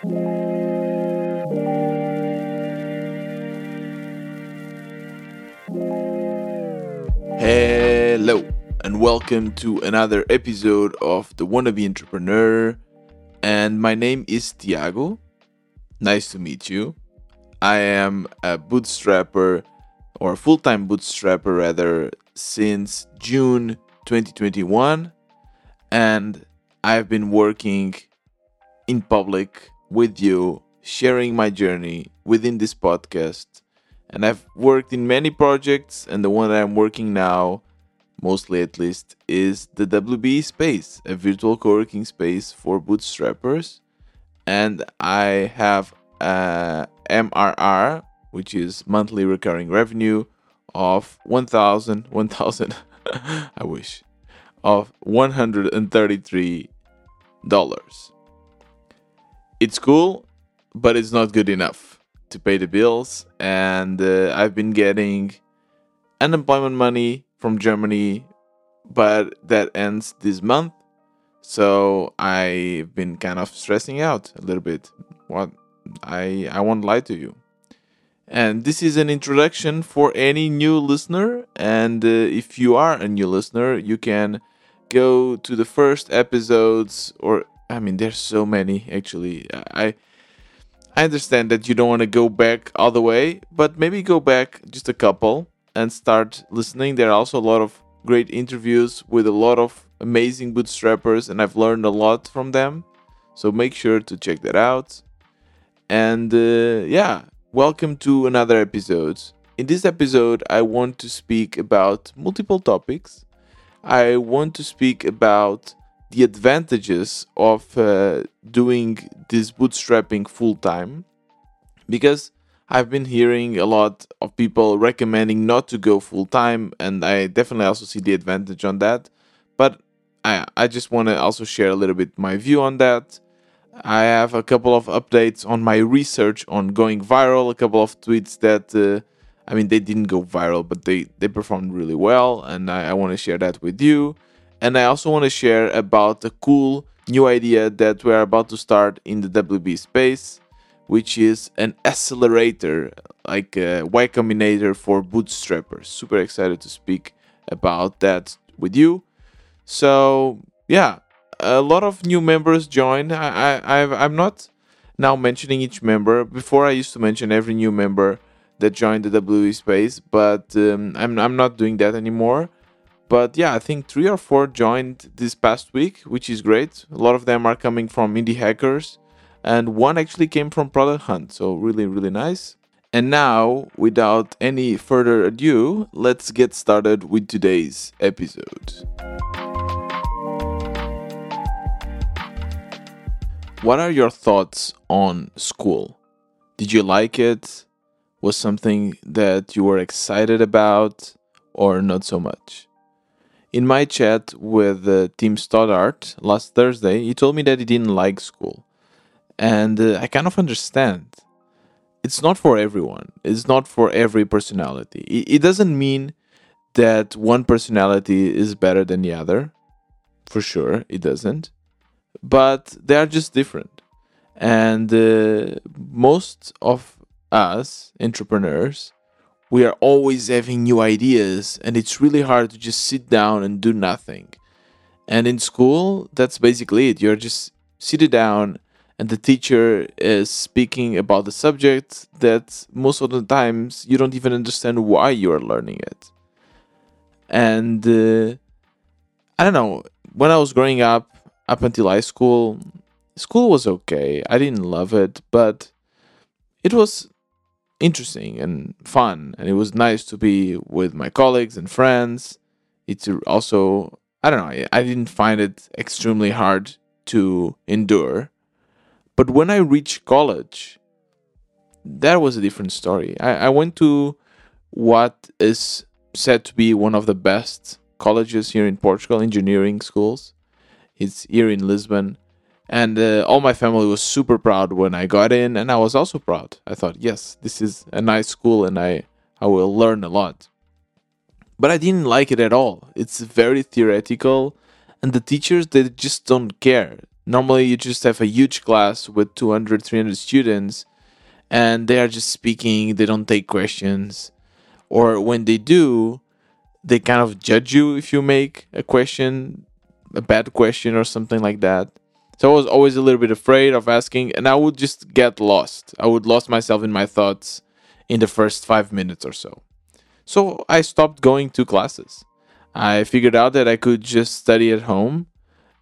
Hello, and welcome to another episode of The Wannabe Entrepreneur. And my name is Tiago. Nice to meet you. I am a bootstrapper, or full time bootstrapper rather, since June 2021. And I've been working in public with you, sharing my journey within this podcast and I've worked in many projects, and the one that I'm working now, mostly at least, is the WB Space, a virtual co-working space for bootstrappers. And I have uh, a MRR, which is monthly recurring revenue, of 1,000, 1,000, I wish, of $133. It's cool, but it's not good enough to pay the bills, and uh, I've been getting unemployment money from Germany, but that ends this month. So I've been kind of stressing out a little bit. What I I won't lie to you. And this is an introduction for any new listener. And uh, if you are a new listener, you can go to the first episodes, or I mean, there's so many actually. I I understand that you don't want to go back all the way, but maybe go back just a couple and start listening. There are also a lot of great interviews with a lot of amazing bootstrappers, and I've learned a lot from them. So make sure to check that out. And uh, yeah, welcome to another episode. In this episode, I want to speak about multiple topics. I want to speak about the advantages of uh, doing this bootstrapping full time because I've been hearing a lot of people recommending not to go full time, and I definitely also see the advantage on that. But I, I just want to also share a little bit my view on that. I have a couple of updates on my research on going viral, a couple of tweets that, uh, I mean, they didn't go viral, but they, they performed really well, and I, I want to share that with you. And I also want to share about a cool new idea that we're about to start in the WB space, which is an accelerator, like a Y Combinator for bootstrappers. Super excited to speak about that with you. So, yeah, a lot of new members joined. I, I, I'm not now mentioning each member. Before, I used to mention every new member that joined the WB space, but um, I'm, I'm not doing that anymore. But yeah, I think three or four joined this past week, which is great. A lot of them are coming from indie hackers, and one actually came from Product Hunt, so really, really nice. And now, without any further ado, let's get started with today's episode. What are your thoughts on school? Did you like it? Was something that you were excited about or not so much? In my chat with uh, Tim Stoddart last Thursday, he told me that he didn't like school. And uh, I kind of understand. It's not for everyone, it's not for every personality. It, it doesn't mean that one personality is better than the other. For sure, it doesn't. But they are just different. And uh, most of us entrepreneurs we are always having new ideas and it's really hard to just sit down and do nothing. And in school, that's basically it. You're just seated down and the teacher is speaking about the subject that most of the times you don't even understand why you are learning it. And uh, I don't know, when I was growing up, up until high school, school was okay. I didn't love it, but it was interesting and fun. And it was nice to be with my colleagues and friends. It's also i don't know i didn't find it extremely hard to endure. But when i reached college that was a different story. I, I went to what is said to be one of the best colleges here in portugal engineering schools. It's here in lisbon and uh, all my family was super proud when I got in, and I was also proud. I thought, yes, this is a nice school, and I I will learn a lot. But I didn't like it at all. It's very theoretical, and the teachers they just don't care. Normally, you just have a huge class with 200, 300 students, and they are just speaking, they don't take questions. Or when they do, they kind of judge you if you make a question, a bad question, or something like that. So I was always a little bit afraid of asking, and I would just get lost. I would lost myself in my thoughts in the first five minutes or so. So I stopped going to classes. I figured out that I could just study at home,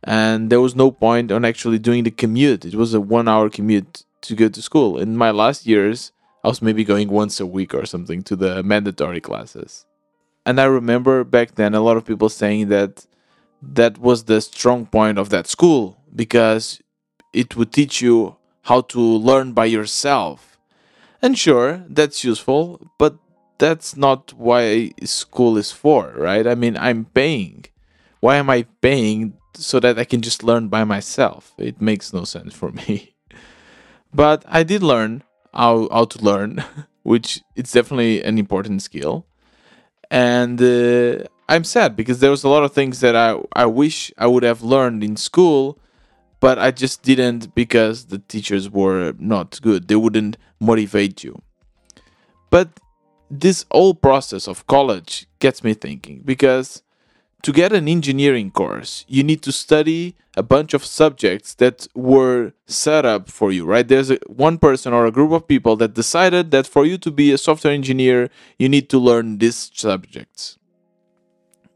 and there was no point on actually doing the commute. It was a one hour commute to go to school. In my last years, I was maybe going once a week or something to the mandatory classes. And I remember back then a lot of people saying that that was the strong point of that school because it would teach you how to learn by yourself. And sure, that's useful, but that's not why school is for, right? I mean, I'm paying. Why am I paying so that I can just learn by myself? It makes no sense for me. But I did learn how, how to learn, which it's definitely an important skill. And uh, I'm sad because there was a lot of things that I, I wish I would have learned in school, but I just didn't because the teachers were not good. They wouldn't motivate you. But this whole process of college gets me thinking because to get an engineering course, you need to study a bunch of subjects that were set up for you, right? There's a, one person or a group of people that decided that for you to be a software engineer, you need to learn these subjects.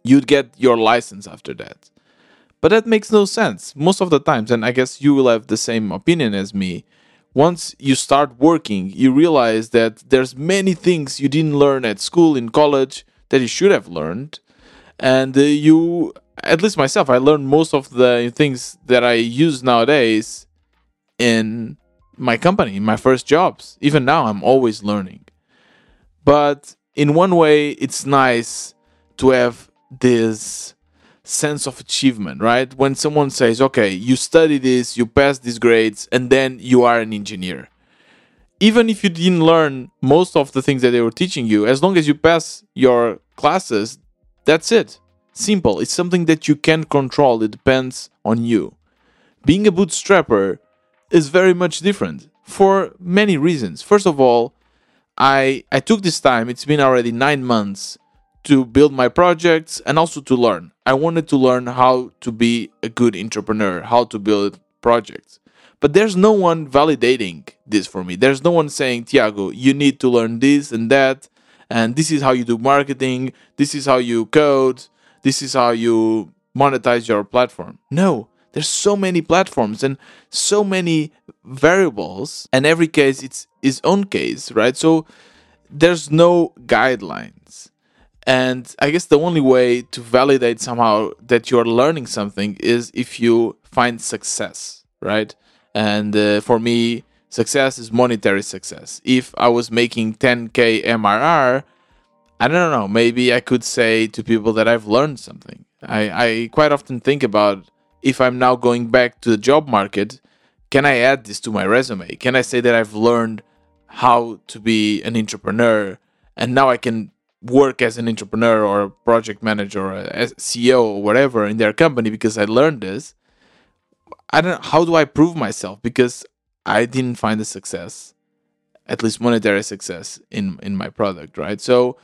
You'd get your license after that. But that makes no sense. Most of the times, and I guess you will have the same opinion as me once you start working you realize that there's many things you didn't learn at school in college that you should have learned. And uh, you at least myself i learned most of the things that i use nowadays in my company in my first jobs. Even now i'm always learning. But in one way it's nice to have this sense of achievement, right? When someone says, okay, you study this, you pass these grades, and then you are an engineer. Even if you didn't learn most of the things that they were teaching you, as long as you pass your classes, that's it. Simple. It's something that you can control, it depends on you. Being a bootstrapper is very much different for many reasons. First of all, I, I took this time, it's been already nine months to build my projects and also to learn. I wanted to learn how to be a good entrepreneur, how to build projects. But there's no one validating this for me. There's no one saying, Tiago, you need to learn this and that, and this is how you do marketing, this is how you code, this is how you monetize your platform. No, there's so many platforms and so many variables, and every case it's its own case, right? So there's no guidelines. And I guess the only way to validate somehow that you're learning something is if you find success, right? And uh, for me, success is monetary success. If I was making 10k MRR, I don't know, maybe I could say to people that I've learned something. I, I quite often think about if I'm now going back to the job market, can I add this to my resume? Can I say that I've learned how to be an entrepreneur and now I can work as an entrepreneur or a project manager or a CEO or whatever in their company because I learned this. I don't how do I prove myself because I didn't find the success, at least monetary success in in my product, right? So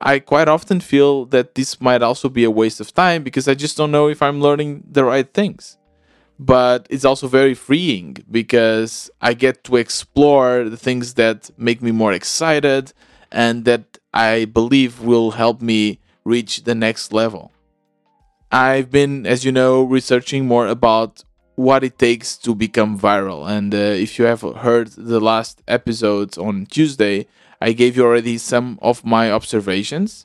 I quite often feel that this might also be a waste of time because I just don't know if I'm learning the right things. But it's also very freeing because I get to explore the things that make me more excited and that I believe will help me reach the next level. I've been, as you know, researching more about what it takes to become viral. And uh, if you have heard the last episodes on Tuesday, I gave you already some of my observations,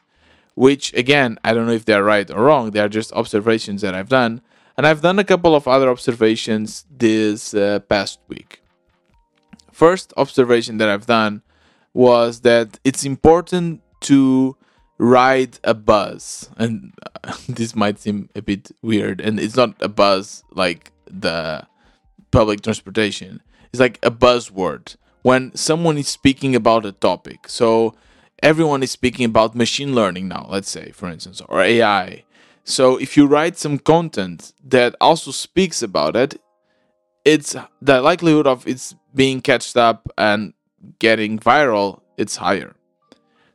which again, I don't know if they're right or wrong, they are just observations that I've done. And I've done a couple of other observations this uh, past week. First observation that I've done was that it's important to ride a bus. And uh, this might seem a bit weird. And it's not a bus like the public transportation. It's like a buzzword. When someone is speaking about a topic. So everyone is speaking about machine learning now let's say for instance or ai so if you write some content that also speaks about it it's the likelihood of it's being catched up and getting viral it's higher.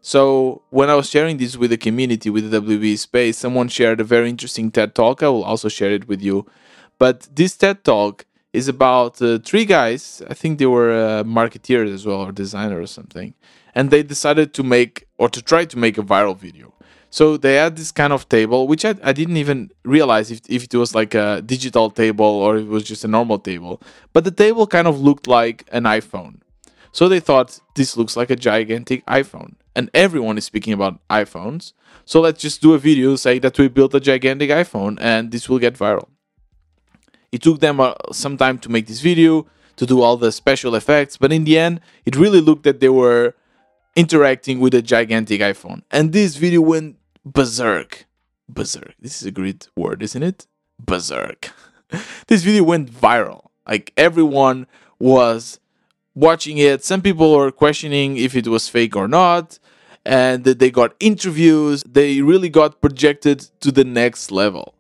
So when i was sharing this with the community with the wb space someone shared a very interesting ted talk. I will also share it with you. But this ted talk is about uh, three guys. I think they were uh, marketeers as well or designer or something. And they decided to make or to try to make a viral video. So they had this kind of table, which I, I didn't even realize if, if it was like a digital table or it was just a normal table. But the table kind of looked like an iPhone. So they thought this looks like a gigantic iPhone. And everyone is speaking about iPhones. So let's just do a video saying that we built a gigantic iPhone and this will get viral. It took them uh, some time to make this video, to do all the special effects, but in the end, it really looked that they were interacting with a gigantic iPhone. And this video went berserk. Berserk. This is a great word, isn't it? Berserk. this video went viral. Like everyone was watching it. Some people were questioning if it was fake or not. And they got interviews. They really got projected to the next level.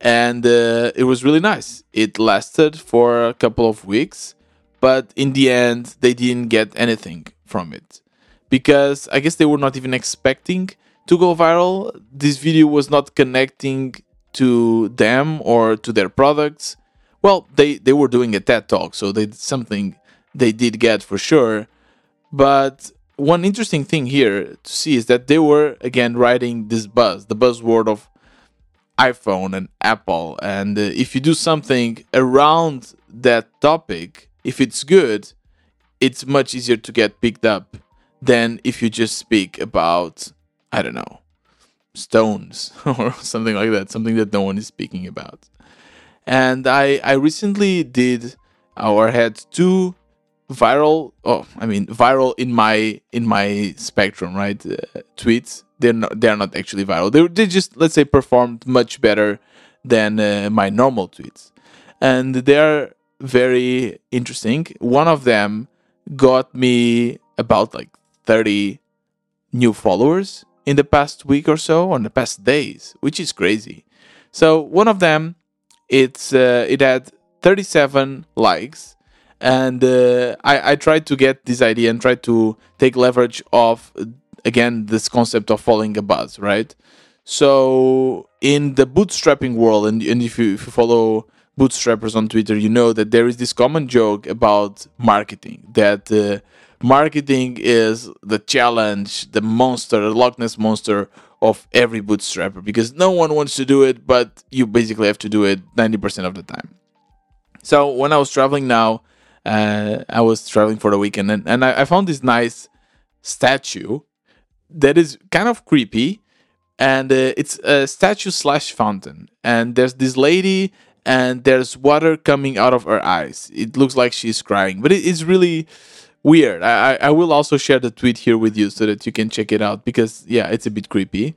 And uh, it was really nice. It lasted for a couple of weeks. But in the end, they didn't get anything from it. Because I guess they were not even expecting to go viral. This video was not connecting to them or to their products. Well, they, they were doing a TED talk, so they did something they did get for sure. But one interesting thing here to see is that they were again writing this buzz, the buzzword of iPhone and Apple. And uh, if you do something around that topic, if it's good, it's much easier to get picked up than if you just speak about I don't know, stones or something like that, something that no one is speaking about. And I I recently did or had two viral oh I mean viral in my in my spectrum right? Uh, tweets they're not they're not actually viral. They they just let's say performed much better than uh, my normal tweets. And they're very interesting. One of them got me about like 30 new followers in the past week or so, or in the past days, which is crazy. So one of them, it's uh, it had 37 likes, and uh, I, I tried to get this idea and tried to take leverage of again this concept of following a buzz, right? So in the bootstrapping world, and, and if you if you follow bootstrappers on Twitter, you know that there is this common joke about marketing that. Uh, marketing is the challenge, the monster, the Loch Ness monster of every bootstrapper because no one wants to do it, but you basically have to do it 90% of the time. So when I was traveling now, uh, I was traveling for the weekend and, and I, I found this nice statue that is kind of creepy and uh, it's a statue slash fountain and there's this lady and there's water coming out of her eyes it looks like she's crying but it, it's really weird. I, I will also share the tweet here with you so that you can check it out because, yeah, it's a bit creepy.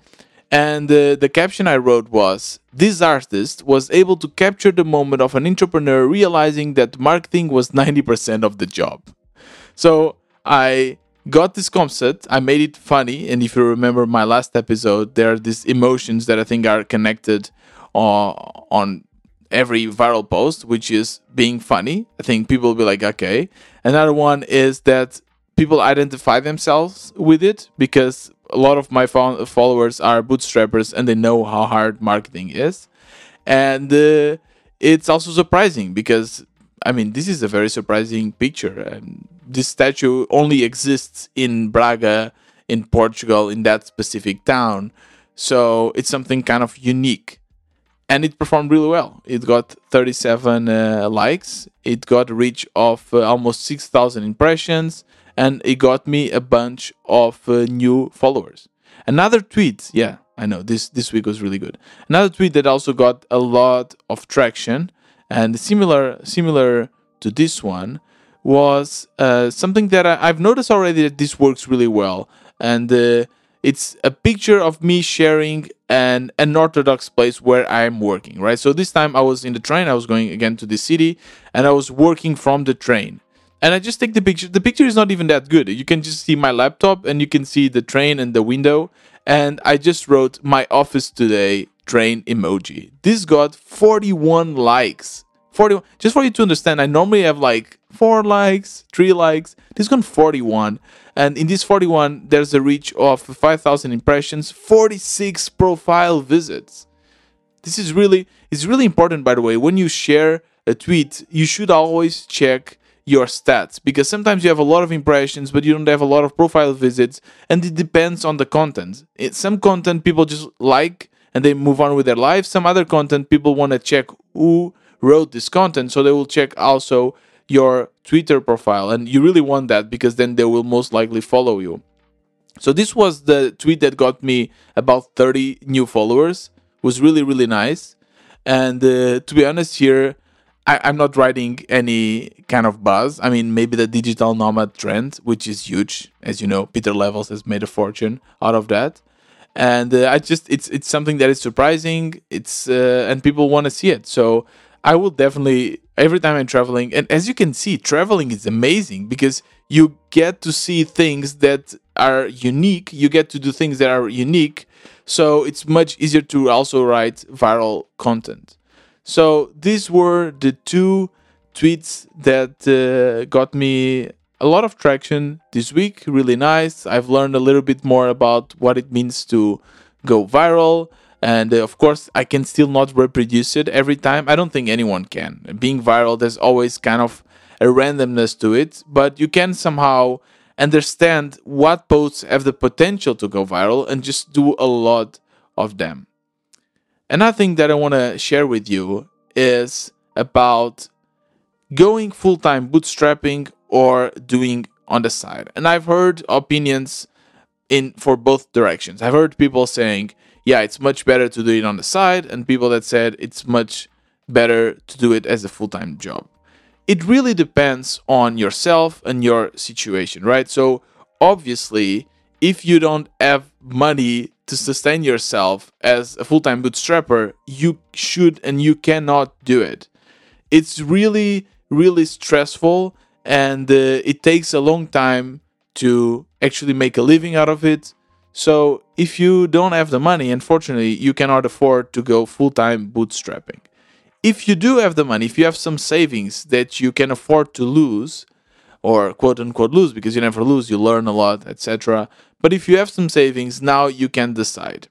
And uh, the caption I wrote was This artist was able to capture the moment of an entrepreneur realizing that marketing was 90% of the job. So I got this concept, I made it funny. And if you remember my last episode, there are these emotions that I think are connected uh, on every viral post, which is being funny. I think people will be like, okay. Another one is that people identify themselves with it because a lot of my followers are bootstrappers and they know how hard marketing is. And uh, it's also surprising because, I mean, this is a very surprising picture. And this statue only exists in Braga, in Portugal, in that specific town. So it's something kind of unique and it performed really well. It got 37 uh, likes, it got reach of uh, almost 6,000 impressions, and it got me a bunch of uh, new followers. Another tweet, yeah, I know this this week was really good. Another tweet that also got a lot of traction and similar similar to this one was uh, something that I, have noticed already that this works really well and uh, it's a picture of me sharing an unorthodox place where I'm working, right? So this time I was in the train, I was going again to the city, and I was working from the train. And I just take the picture. The picture is not even that good. You can just see my laptop and you can see the train and the window. And I just wrote my office today train emoji. This got 41 likes. 41. Just for you to understand, I normally have like four likes, three likes. This got 41. And in this 41, there's a reach of 5,000 impressions, 46 profile visits. This is really, it's really important, by the way. When you share a tweet, you should always check your stats because sometimes you have a lot of impressions but you don't have a lot of profile visits and it depends on the content. Some content people just like and they move on with their life some other content people want to check who wrote this content so they will check also your twitter profile and you really want that because then they will most likely follow you. So this was the tweet that got me about 30 new followers. It was really really nice. And uh, to be honest here I, am not riding any kind of buzz. I mean, maybe the digital nomad trend, which is huge, as you know. Pieter Levels has made a fortune out of that, and uh, I just it's it's something that is surprising. It's uh, and people want to see it. So I will definitely every time I'm traveling, and as you can see, traveling is amazing because you get to see things that are unique. You get to do things that are unique. So it's much easier to also write viral content. So these were the two tweets that uh, got me a lot of traction this week. Really nice. I've learned a little bit more about what it means to go viral. And uh, of course, I can still not reproduce it every time. I don't think anyone can. Being viral, there's always kind of a randomness to it, but you can somehow understand what posts have the potential to go viral and just do a lot of them. Another thing that I want to share with you is about going full time bootstrapping or doing on the side. And I've heard opinions in for both directions. I've heard people saying, yeah, it's much better to do it on the side, and people that said it's much better to do it as a full time job. It really depends on yourself and your situation, right? So, obviously, if you don't have money to sustain yourself as a full-time bootstrapper, you should and you cannot do it. It's really, really stressful, and uh, it takes a long time to actually make a living out of it. So if you don't have the money, unfortunately, you cannot afford to go full-time bootstrapping. If you do have the money, if you have some savings that you can afford to lose, or quote unquote lose because you never lose, you learn a lot, etc. But if you have some savings, now you can decide.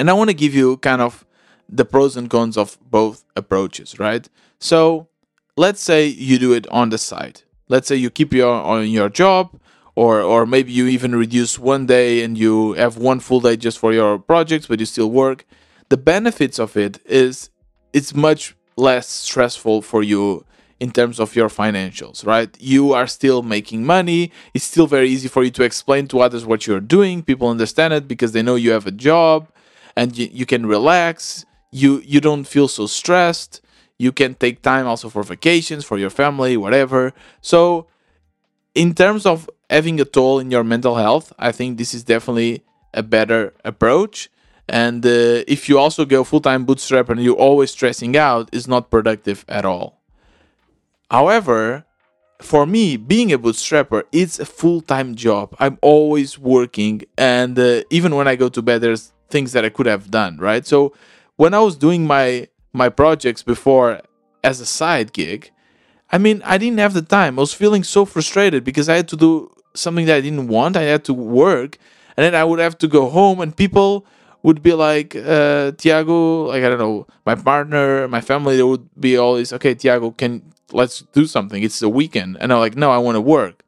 And I want to give you kind of the pros and cons of both approaches, right? So let's say you do it on the side. Let's say you keep your on your job, or or maybe you even reduce one day and you have one full day just for your projects, but you still work. The benefits of it is it's much less stressful for you in terms of your financials, right? You are still making money. It's still very easy for you to explain to others what you're doing. People understand it because they know you have a job and you, you can relax. You you don't feel so stressed. You can take time also for vacations, for your family, whatever. So in terms of having a toll in your mental health, I think this is definitely a better approach. And uh, if you also go full time bootstrap and you're always stressing out, is not productive at all. However, for me, being a bootstrapper, it's a full time job. I'm always working, and uh, even when I go to bed, there's things that I could have done, right? So when I was doing my my projects before as a side gig, I mean, I didn't have the time. I was feeling so frustrated because I had to do something that I didn't want. I had to work, and then I would have to go home, and people would be like, uh, Tiago, like I don't know, my partner, my family, they would be always, okay, Tiago, can let's do something. It's the weekend. And I'm like, no, I want to work.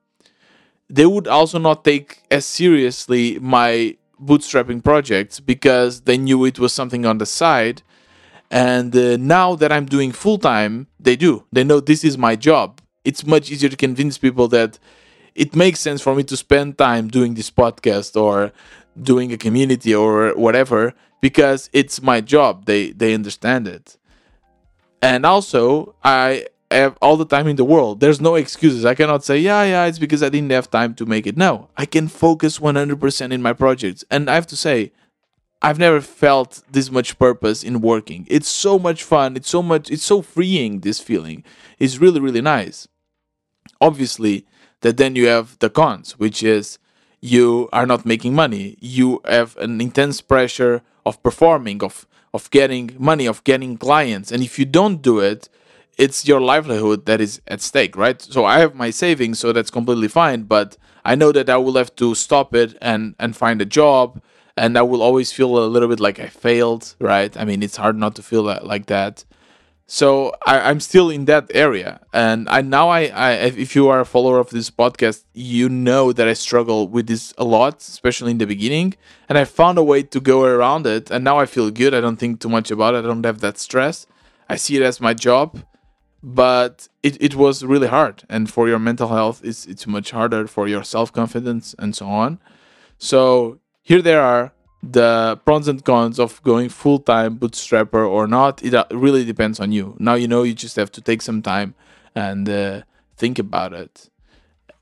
They would also not take as seriously my bootstrapping projects because they knew it was something on the side. And uh, now that I'm doing full time, they do. They know this is my job. It's much easier to convince people that it makes sense for me to spend time doing this podcast or doing a community or whatever because it's my job. They they understand it. And also, I all the time in the world. There's no excuses. I cannot say, yeah, yeah, it's because I didn't have time to make it. No, I can focus 100% in my projects. And I have to say, I've never felt this much purpose in working. It's so much fun. It's so much, it's so freeing, this feeling. It's really, really nice. Obviously, that then you have the cons, which is you are not making money. You have an intense pressure of performing, of of getting money, of getting clients. And if you don't do it, it's your livelihood that is at stake, right? So I have my savings, so that's completely fine. But I know that I will have to stop it and and find a job, and I will always feel a little bit like I failed, right? I mean, it's hard not to feel that, like that. So I, am still in that area, and I now I, I if you are a follower of this podcast, you know that I struggle with this a lot, especially in the beginning. And I found a way to go around it, and now I feel good. I don't think too much about it. I don't have that stress. I see it as my job, but it, it was really hard. And for your mental health, it's it's much harder for your self confidence and so on. So here there are the pros and cons of going full time bootstrapper or not. It uh, really depends on you. Now you know you just have to take some time and uh, think about it.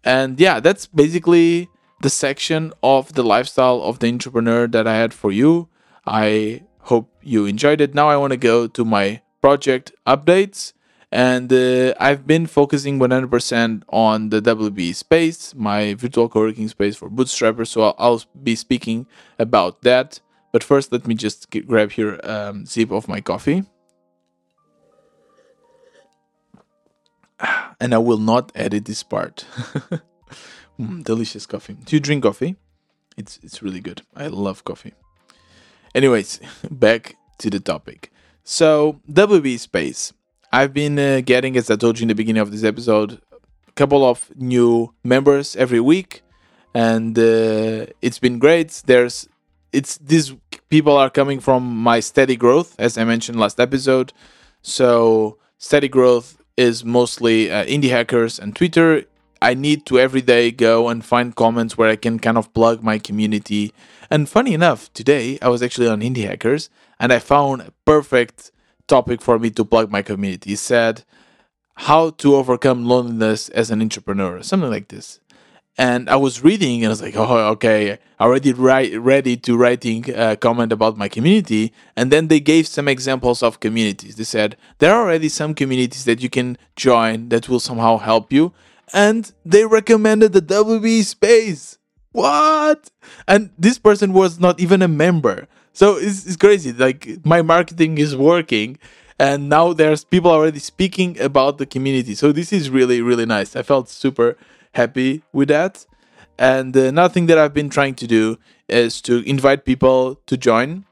And yeah, that's basically the section of the lifestyle of the entrepreneur that I had for you. I hope you enjoyed it. Now I want to go to my project updates and uh, I've been focusing 100% on the WB space, my virtual co-working space for bootstrappers. So I'll, I'll, be speaking about that. But first, let me just get, grab here a um, sip of my coffee. And I will not edit this part. mm, delicious coffee. Do you drink coffee? It's it's really good. I love coffee. Anyways, back to the topic. So WB space I've been uh, getting, as I told you in the beginning of this episode, a couple of new members every week, and uh, it's been great. There's, it's these people are coming from my steady growth, as I mentioned last episode. So steady growth is mostly uh, indie hackers and Twitter. I need to every day go and find comments where I can kind of plug my community. And funny enough, today I was actually on Indie Hackers and I found a perfect topic for me to plug my community. He said, How to overcome loneliness as an entrepreneur, something like this. And I was reading and I was like, oh, okay, already write, ready to writing a comment about my community. And then they gave some examples of communities. They said, there are already some communities that you can join that will somehow help you. And they recommended the WB space. What? And this person was not even a member. So it's, it's crazy. Like my marketing is working, and now there's people already speaking about the community. So this is really really nice. I felt super happy with that. And uh, another thing that I've been trying to do is to invite people to join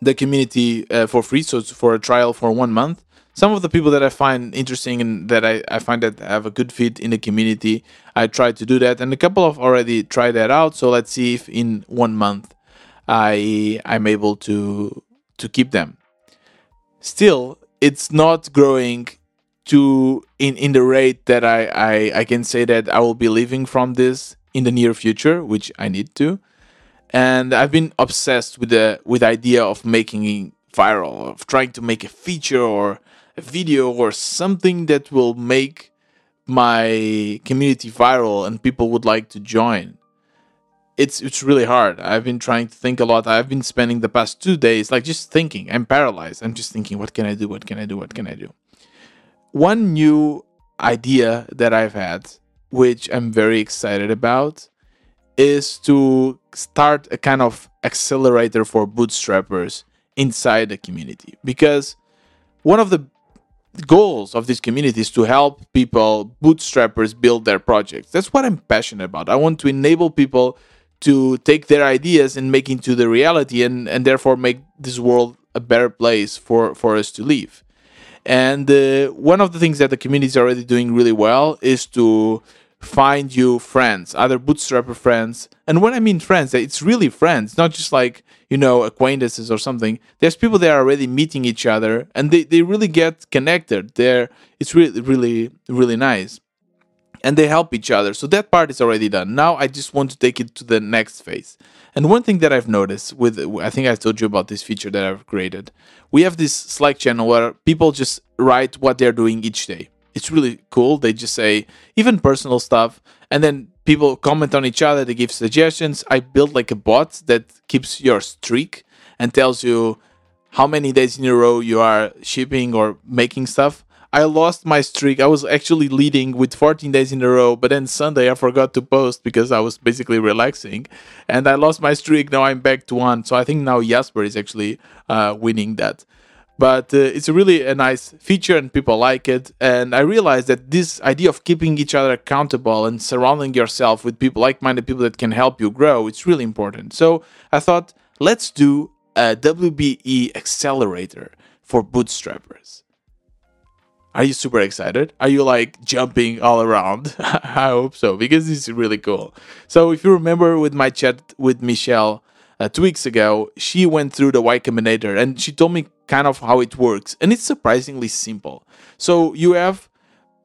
the community uh, for free. So for a trial for one month. Some of the people that I find interesting and that I, I find that have a good fit in the community, I try to do that. And a couple of already tried that out. So let's see if in one month I I'm able to to keep them. Still, it's not growing to in in the rate that I, I I can say that I will be living from this in the near future, which I need to. And I've been obsessed with the with the idea of making viral, of trying to make a feature or a video or something that will make my community viral and people would like to join it's it's really hard. I've been trying to think a lot. I've been spending the past two days like just thinking. I'm paralyzed. I'm just thinking, what can I do? What can I do? What can I do? One new idea that I've had, which I'm very excited about, is to start a kind of accelerator for bootstrappers inside the community. Because one of the goals of this community is to help people, bootstrappers, build their projects. That's what I'm passionate about. I want to enable people to take their ideas and make into the reality and, and therefore make this world a better place for, for us to live. And uh, one of the things that the community is already doing really well is to find you friends, other bootstrapper friends. And when I mean friends, it's really friends, not just like, you know, acquaintances or something. There's people that are already meeting each other and they, they really get connected. There it's really, really, really nice and they help each other. So that part is already done. Now I just want to take it to the next phase. And one thing that I've noticed with, I think I told you about this feature that I've created. We have this Slack channel where people just write what they're doing each day. It's really cool. They just say even personal stuff, and then people comment on each other. They give suggestions. I built like a bot that keeps your streak and tells you how many days in a row you are shipping or making stuff. I lost my streak. I was actually leading with 14 days in a row, but then Sunday I forgot to post because I was basically relaxing, and I lost my streak. Now I'm back to one. So I think now Jasper is actually uh, winning that. but uh, it's really a nice feature and people like it and i realized that this idea of keeping each other accountable and surrounding yourself with people like-minded people that can help you grow it's really important so i thought let's do a wbe accelerator for bootstrappers are you super excited? Are you like jumping all around? I hope so because it's really cool. So, if you remember with my chat with Michelle uh, two weeks ago, she went through the Y Combinator and she told me kind of how it works. And it's surprisingly simple. So, you have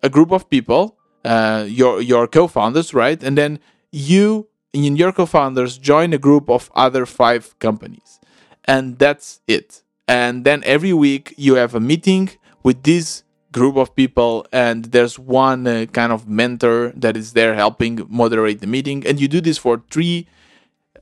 a group of people, uh, your, your co founders, right? And then you and your co founders join a group of other five companies. And that's it. And then every week you have a meeting with these group of people and there's one uh, kind of mentor that is there helping moderate the meeting. And you do this for 3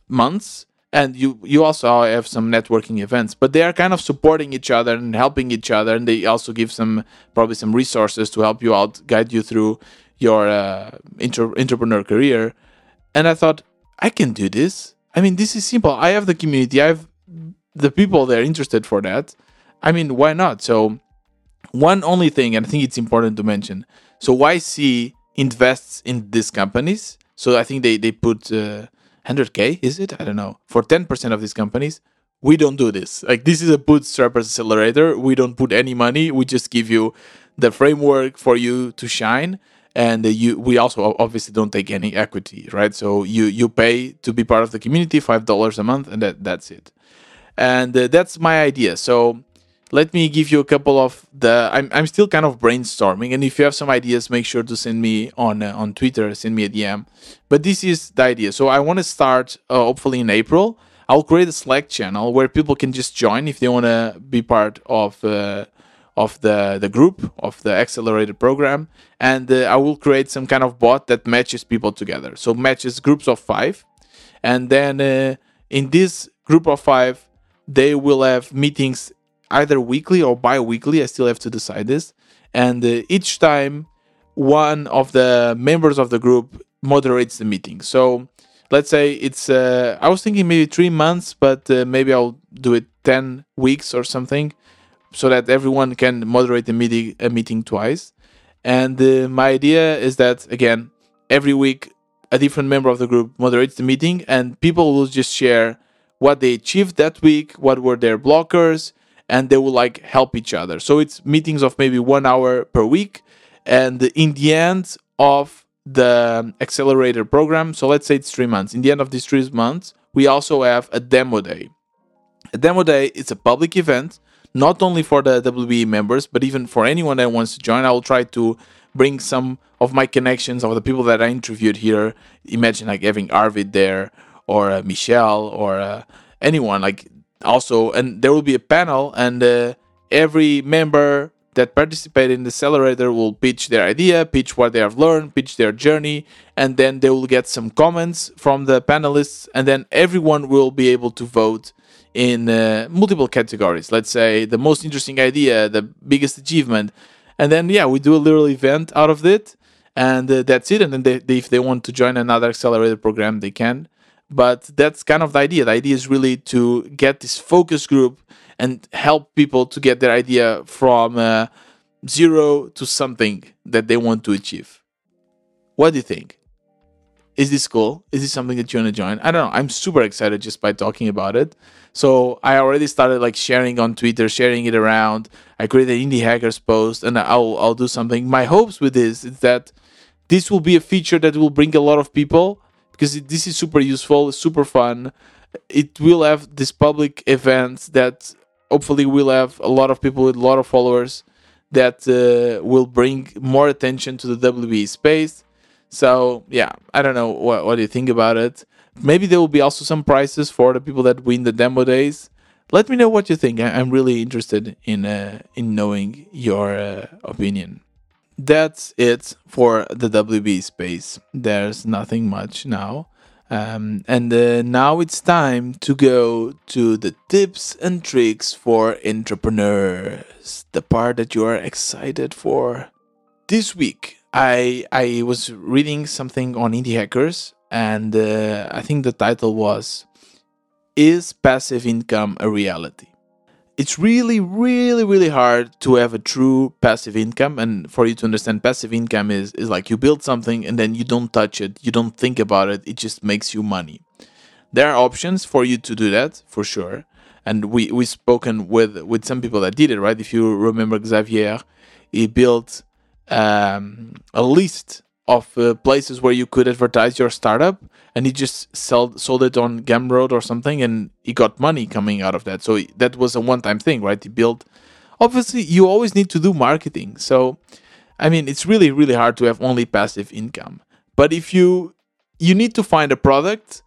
months and you you also have some networking events. But they are kind of supporting each other and helping each other and they also give some probably some resources to help you out guide you through your uh, inter- entrepreneur career. And i thought i can do this. I mean this is simple. I have the community. I have the people that are interested for that. I mean why not? So one only thing, and I think it's important to mention. So YC invests in these companies. So I think they they put uh, 100k, is it? I don't know. For 10% of these companies, we don't do this. Like this is a bootstrap accelerator. We don't put any money. We just give you the framework for you to shine and you we also obviously don't take any equity right so you you pay to be part of the community five dollars a month and that that's it and uh, that's my idea so let me give you a couple of the I'm, I'm still kind of brainstorming and if you have some ideas make sure to send me on uh, on twitter send me a dm but this is the idea. So i want to start uh, hopefully in april. I'll create a slack channel where people can just join if they want to be part of uh, of the the group of the accelerated program. And uh, i will create some kind of bot that matches people together. So matches groups of five. And then uh, in this group of five they will have meetings either weekly or bi-weekly i still have to decide this. And uh, each time one of the members of the group moderates the meeting. So let's say it's uh, i was thinking maybe three months but uh, maybe i'll do it 10 weeks or something so that everyone can moderate the meeting a meeting twice. And uh, my idea is that again every week a different member of the group moderates the meeting and people will just share what they achieved that week what were their blockers and they will like help each other. So it's meetings of maybe one hour per week. And in the end of the accelerator program, so let's say it's three months, in the end of these three months, we also have a demo day. A demo day is a public event, not only for the WBE members, but even for anyone that wants to join. I will try to bring some of my connections of the people that I interviewed here. Imagine like having Arvid there, or uh, Michelle, or uh, anyone. Like also and there will be a panel and uh, every member that participated in the accelerator will pitch their idea pitch what they have learned pitch their journey and then they will get some comments from the panelists and then everyone will be able to vote in uh, multiple categories. Let's say the most interesting idea the biggest achievement. And then yeah we do a little event out of it and uh, that's it. And then they, they, if they want to join another accelerator program they can but that's kind of the idea. The idea is really to get this focus group and help people to get their idea from uh, zero to something that they want to achieve. What do you think? Is this cool? Is this something that you want to join? I don't know. I'm super excited just by talking about it. So I already started like sharing on Twitter, sharing it around. I created an indie hackers post, and I'll I'll do something. My hopes with this is that this will be a feature that will bring a lot of people because this is super useful, super fun. It will have this public event that hopefully will have a lot of people with a lot of followers that uh, will bring more attention to the WBE space. So yeah, I don't know what what do you think about it. Maybe there will be also some prizes for the people that win the demo days. Let me know what you think. I'm really interested in uh, in knowing your uh, opinion that's it for the WB space. There's nothing much now. Um, and uh, now it's time to go to the tips and tricks for entrepreneurs, the part that you are excited for. This week, I I was reading something on Indie Hackers, and uh, I think the title was "Is Passive Income a Reality?" It's really, really, really hard to have a true passive income. And for you to understand, passive income is, is like you build something and then you don't touch it, you don't think about it, it just makes you money. There are options for you to do that for sure. And we we've spoken with with some people that did it, right? If you remember Xavier, he built um, a list of uh, places where you could advertise your startup and he just sold sold it on Gumroad or something and he got money coming out of that. So that was a one time thing right? He built obviously you always need to do marketing. So i mean it's really really hard to have only passive income. But if you you need to find a product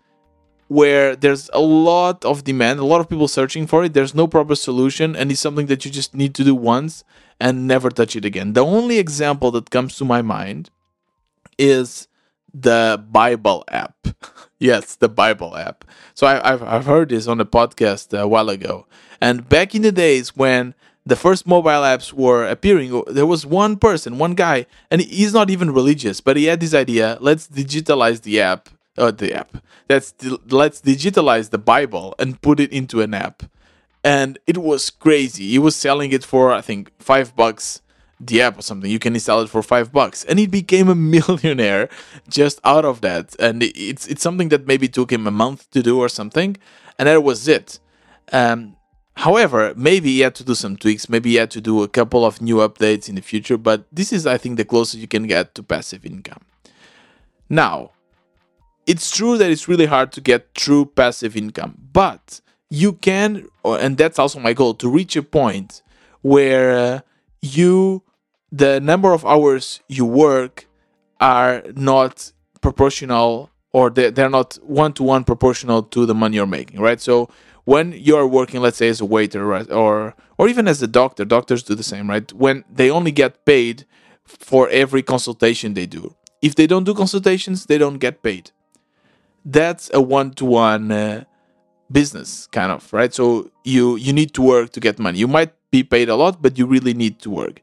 where there's a lot of demand a lot of people searching for it there's no proper solution and it's something that you just need to do once and never touch it again. The only example that comes to my mind is the Bible app. yes, the Bible app. So I, have I've heard this on a podcast a while ago. And back in the days when the first mobile apps were appearing, there was one person, one guy, and he's not even religious, but he had this idea: let's digitalize the app, uh, the app. Let's let's digitalize the Bible and put it into an app. And it was crazy. He was selling it for I think five bucks the app or something. You can install it for five bucks, and he became a millionaire just out of that. And it's it's something that maybe took him a month to do or something, and that was it. Um, however, maybe he had to do some tweaks. Maybe he had to do a couple of new updates in the future. But this is, I think, the closest you can get to passive income. Now, it's true that it's really hard to get true passive income, but you can, and that's also my goal, to reach a point where uh, you the number of hours you work are not proportional or they're not one to one proportional to the money you're making, right? So when you're working, let's say as a waiter, right, or or even as a doctor, doctors do the same, right? When they only get paid for every consultation they do. If they don't do consultations, they don't get paid. That's a one to one business, kind of, right? So you you need to work to get money. You might be paid a lot, but you really need to work.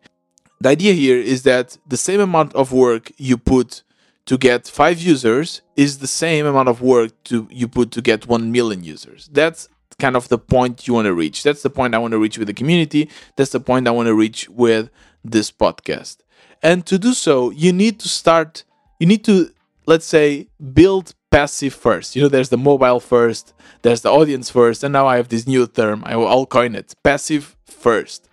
The idea here is that the same amount of work you put to get five users is the same amount of work to you put to get one million users. That's kind of the point you want to reach. That's the point I want to reach with the community. That's the point I want to reach with this podcast. And to do so, you need to start, you need to, let's say, build passive first. You know, there's the mobile first, there's the audience first, and now I have this new term. I will coin it passive first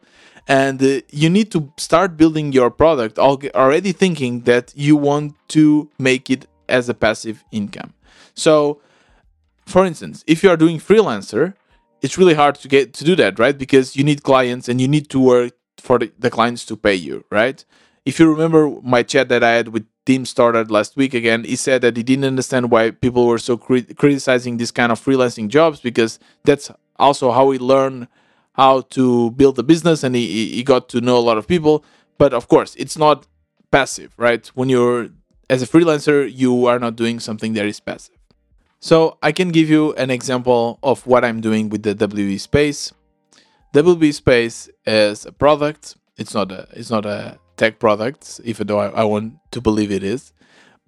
and uh, you need to start building your product already thinking that you want to make it as a passive income. So for instance if you are doing freelancer it's really hard to get to do that right? Because you need clients and you need to work for the, clients to pay you right? If you remember my chat that i had with Tim started last week again he said that he didn't understand why people were so crit- criticizing this kind of freelancing jobs because that's also how he learned how to build a business and he, he got to know a lot of people. But of course, it's not passive, right? When you're as a freelancer, you are not doing something that is passive. So I can give you an example of what I'm doing with the WB Space. WB Space is a product. It's not a it's not a tech product, even though I, I want to believe it is.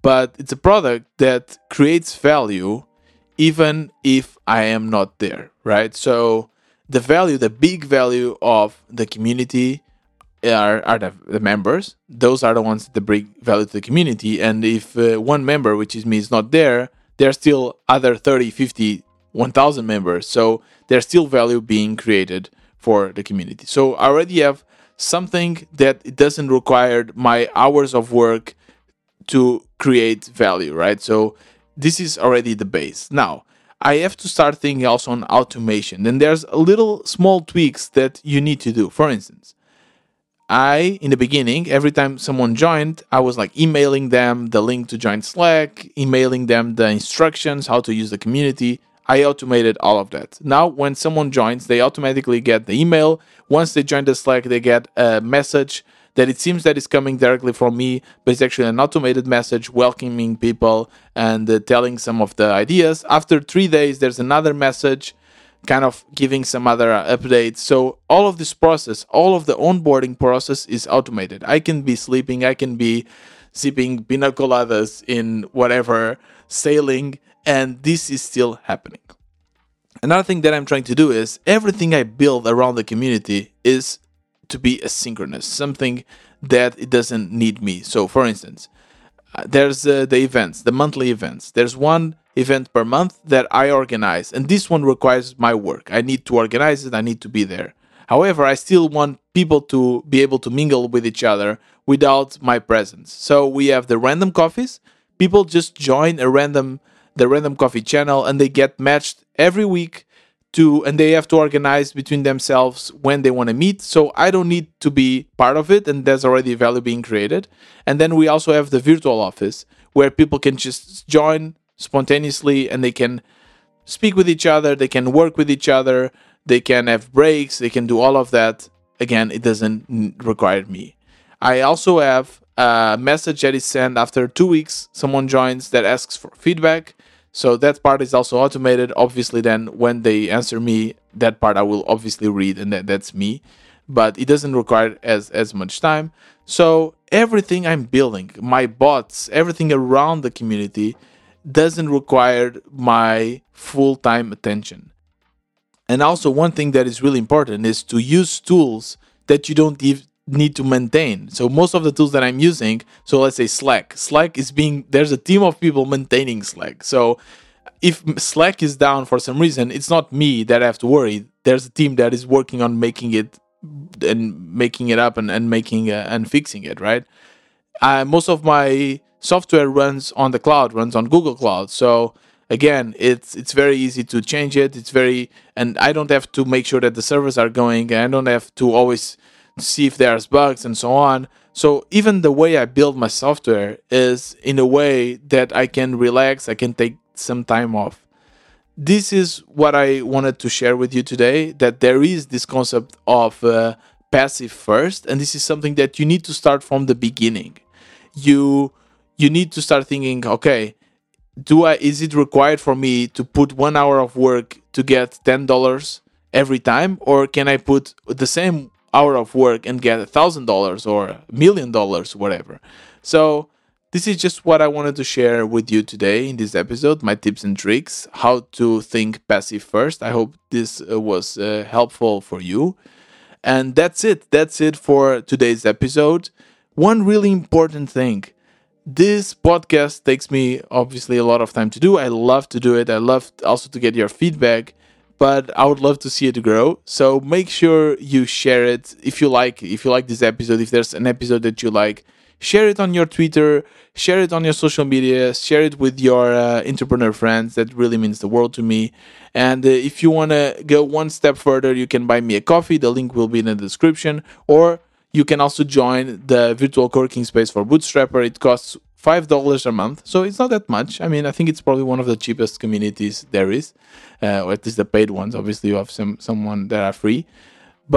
But it's a product that creates value even if I am not there, right? So the value, the big value of the community are, are the, the members. Those are the ones that bring value to the community. And if uh, one member, which is me, is not there, there's still other 30, 50, 1000 members. So there's still value being created for the community. So I already have something that it doesn't require my hours of work to create value, right? So this is already the base. Now, I have to start thinking also on automation. Then there's little small tweaks that you need to do. For instance, I, in the beginning, every time someone joined, I was like emailing them the link to join Slack, emailing them the instructions, how to use the community. I automated all of that. Now, when someone joins, they automatically get the email. Once they join the Slack, they get a message that it seems that it's coming directly from me, but it's actually an automated message welcoming people and uh, telling some of the ideas. After three days, there's another message kind of giving some other uh, updates. So all of this process, all of the onboarding process is automated. I can be sleeping, I can be sipping pina coladas in whatever, sailing, and this is still happening. Another thing that I'm trying to do is everything I build around the community is to be asynchronous, something that it doesn't need me. So, for instance, uh, there's uh, the events, the monthly events. There's one event per month that I organize, and this one requires my work. I need to organize it, I need to be there. However, I still want people to be able to mingle with each other without my presence. So we have the random coffees. People just join a random the random coffee channel and they get matched every week to and they have to organize between themselves when they want to meet. So i don't need to be part of it and there's already value being created. And then we also have the virtual office where people can just join spontaneously and they can speak with each other they can work with each other they can have breaks they can do all of that. Again it doesn't require me. I also have a message that is sent after two weeks someone joins that asks for feedback so that part is also automated. Obviously, then when they answer me, that part I will obviously read, and that, that's me. But it doesn't require as as much time. So everything I'm building, my bots, everything around the community, doesn't require my full time attention. And also, one thing that is really important is to use tools that you don't need to maintain. So most of the tools that I'm using, so let's say Slack, Slack is being there's a team of people maintaining Slack. So if Slack is down for some reason, it's not me that I have to worry. There's a team that is working on making it and making it up and, and making uh, and fixing it, right? Uh, most of my software runs on the cloud, runs on Google Cloud. So again, it's it's very easy to change it. It's very and I don't have to make sure that the servers are going. And I don't have to always see if there's bugs and so on. So even the way I build my software is in a way that I can relax, I can take some time off. This is what I wanted to share with you today that there is this concept of uh, passive first and this is something that you need to start from the beginning. You you need to start thinking, okay, do I is it required for me to put 1 hour of work to get $10 every time or can I put the same hour of work and get a thousand dollars or a million dollars, whatever. So this is just what I wanted to share with you today in this episode, my tips and tricks, how to think passive first. I hope this uh, was uh, helpful for you. And that's it. That's it for today's episode. One really important thing. This podcast takes me obviously a lot of time to do. I love to do it. I love also to get your feedback but I would love to see it grow. So make sure you share it if you like. If you like this episode, if there's an episode that you like, share it on your Twitter, share it on your social media, share it with your uh, entrepreneur friends. That really means the world to me. And uh, if you want to go one step further, you can buy me a coffee. The link will be in the description, or you can also join the virtual co-working space for Bootstrapper. It costs five dollars a month. So it's not that much. I mean i think it's probably one of the cheapest communities there is uh, or at least the paid ones. Obviously you have some someone that are free.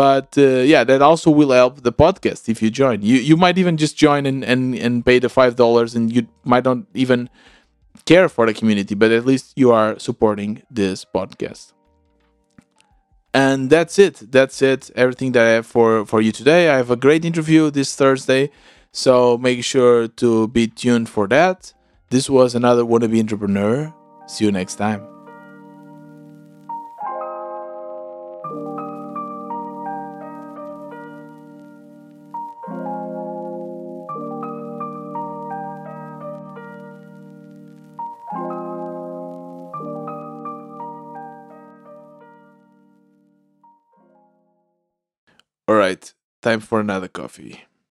But uh, yeah that also will help the podcast if you join. You you might even just join and and, and pay the five dollars and you might not even care for the community but at least you are supporting this podcast. And that's it. That's it. Everything that i have for for you today. I have a great interview this thursday so make sure to be tuned for that. This was another wannabe entrepreneur. See you next time. All right, time for another coffee.